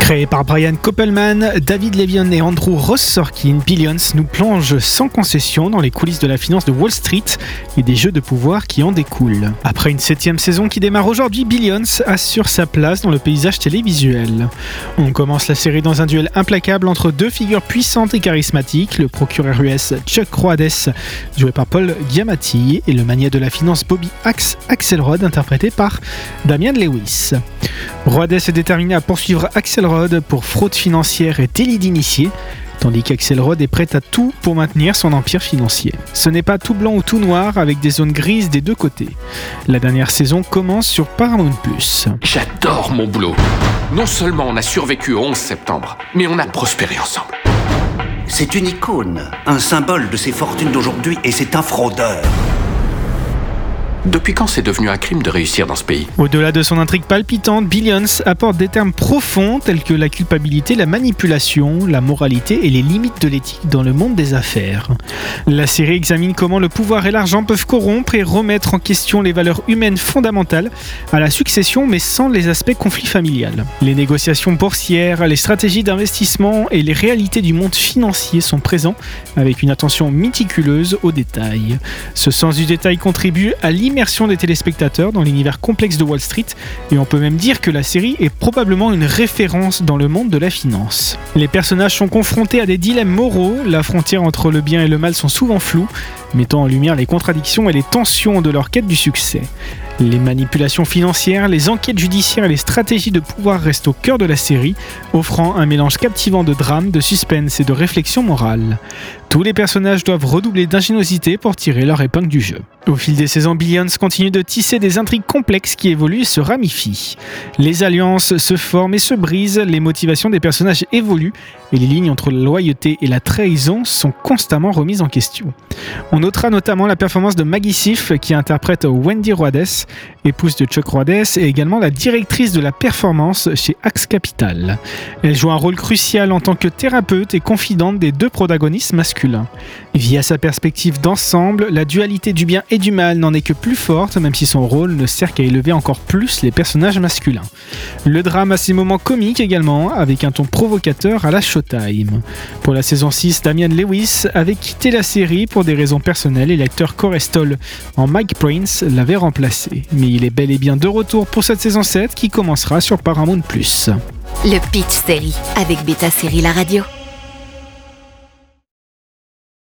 Créé par Brian Koppelman, David Levion et Andrew Ross Sorkin, Billions nous plonge sans concession dans les coulisses de la finance de Wall Street et des jeux de pouvoir qui en découlent. Après une septième saison qui démarre aujourd'hui, Billions assure sa place dans le paysage télévisuel. On commence la série dans un duel implacable entre deux figures puissantes et charismatiques, le procureur US Chuck Roades, joué par Paul Giamatti, et le mania de la finance Bobby Axe Axelrod, interprété par Damian Lewis. Roades est déterminé à poursuivre Axelrod pour fraude financière et délit d'initié, tandis qu'Axelrod est prêt à tout pour maintenir son empire financier. Ce n'est pas tout blanc ou tout noir avec des zones grises des deux côtés. La dernière saison commence sur Paramount+. J'adore mon boulot. Non seulement on a survécu au 11 septembre, mais on a prospéré ensemble. C'est une icône, un symbole de ces fortunes d'aujourd'hui, et c'est un fraudeur. Depuis quand c'est devenu un crime de réussir dans ce pays Au-delà de son intrigue palpitante, Billions apporte des termes profonds tels que la culpabilité, la manipulation, la moralité et les limites de l'éthique dans le monde des affaires. La série examine comment le pouvoir et l'argent peuvent corrompre et remettre en question les valeurs humaines fondamentales à la succession mais sans les aspects conflit familial. Les négociations boursières, les stratégies d'investissement et les réalités du monde financier sont présents avec une attention méticuleuse aux détails. Ce sens du détail contribue à l'immersion immersion des téléspectateurs dans l'univers complexe de Wall Street et on peut même dire que la série est probablement une référence dans le monde de la finance. Les personnages sont confrontés à des dilemmes moraux, la frontière entre le bien et le mal sont souvent floues, mettant en lumière les contradictions et les tensions de leur quête du succès. Les manipulations financières, les enquêtes judiciaires et les stratégies de pouvoir restent au cœur de la série, offrant un mélange captivant de drame, de suspense et de réflexion morale. Tous les personnages doivent redoubler d'ingéniosité pour tirer leur épingle du jeu. Au fil des saisons, Billions continue de tisser des intrigues complexes qui évoluent et se ramifient. Les alliances se forment et se brisent, les motivations des personnages évoluent et les lignes entre la loyauté et la trahison sont constamment remises en question. On notera notamment la performance de Maggie Sif qui interprète Wendy Roades, épouse de Chuck Roades et également la directrice de la performance chez Axe Capital. Elle joue un rôle crucial en tant que thérapeute et confidente des deux protagonistes masculins. Via sa perspective d'ensemble, la dualité du bien et du mal n'en est que plus forte, même si son rôle ne sert qu'à élever encore plus les personnages masculins. Le drame a ses moments comiques également, avec un ton provocateur à la Showtime. Pour la saison 6, Damian Lewis avait quitté la série pour des raisons personnelles et l'acteur Corestol en Mike Prince l'avait remplacé. Mais il est bel et bien de retour pour cette saison 7 qui commencera sur Paramount+. Le Pitch Série avec Beta Série La Radio.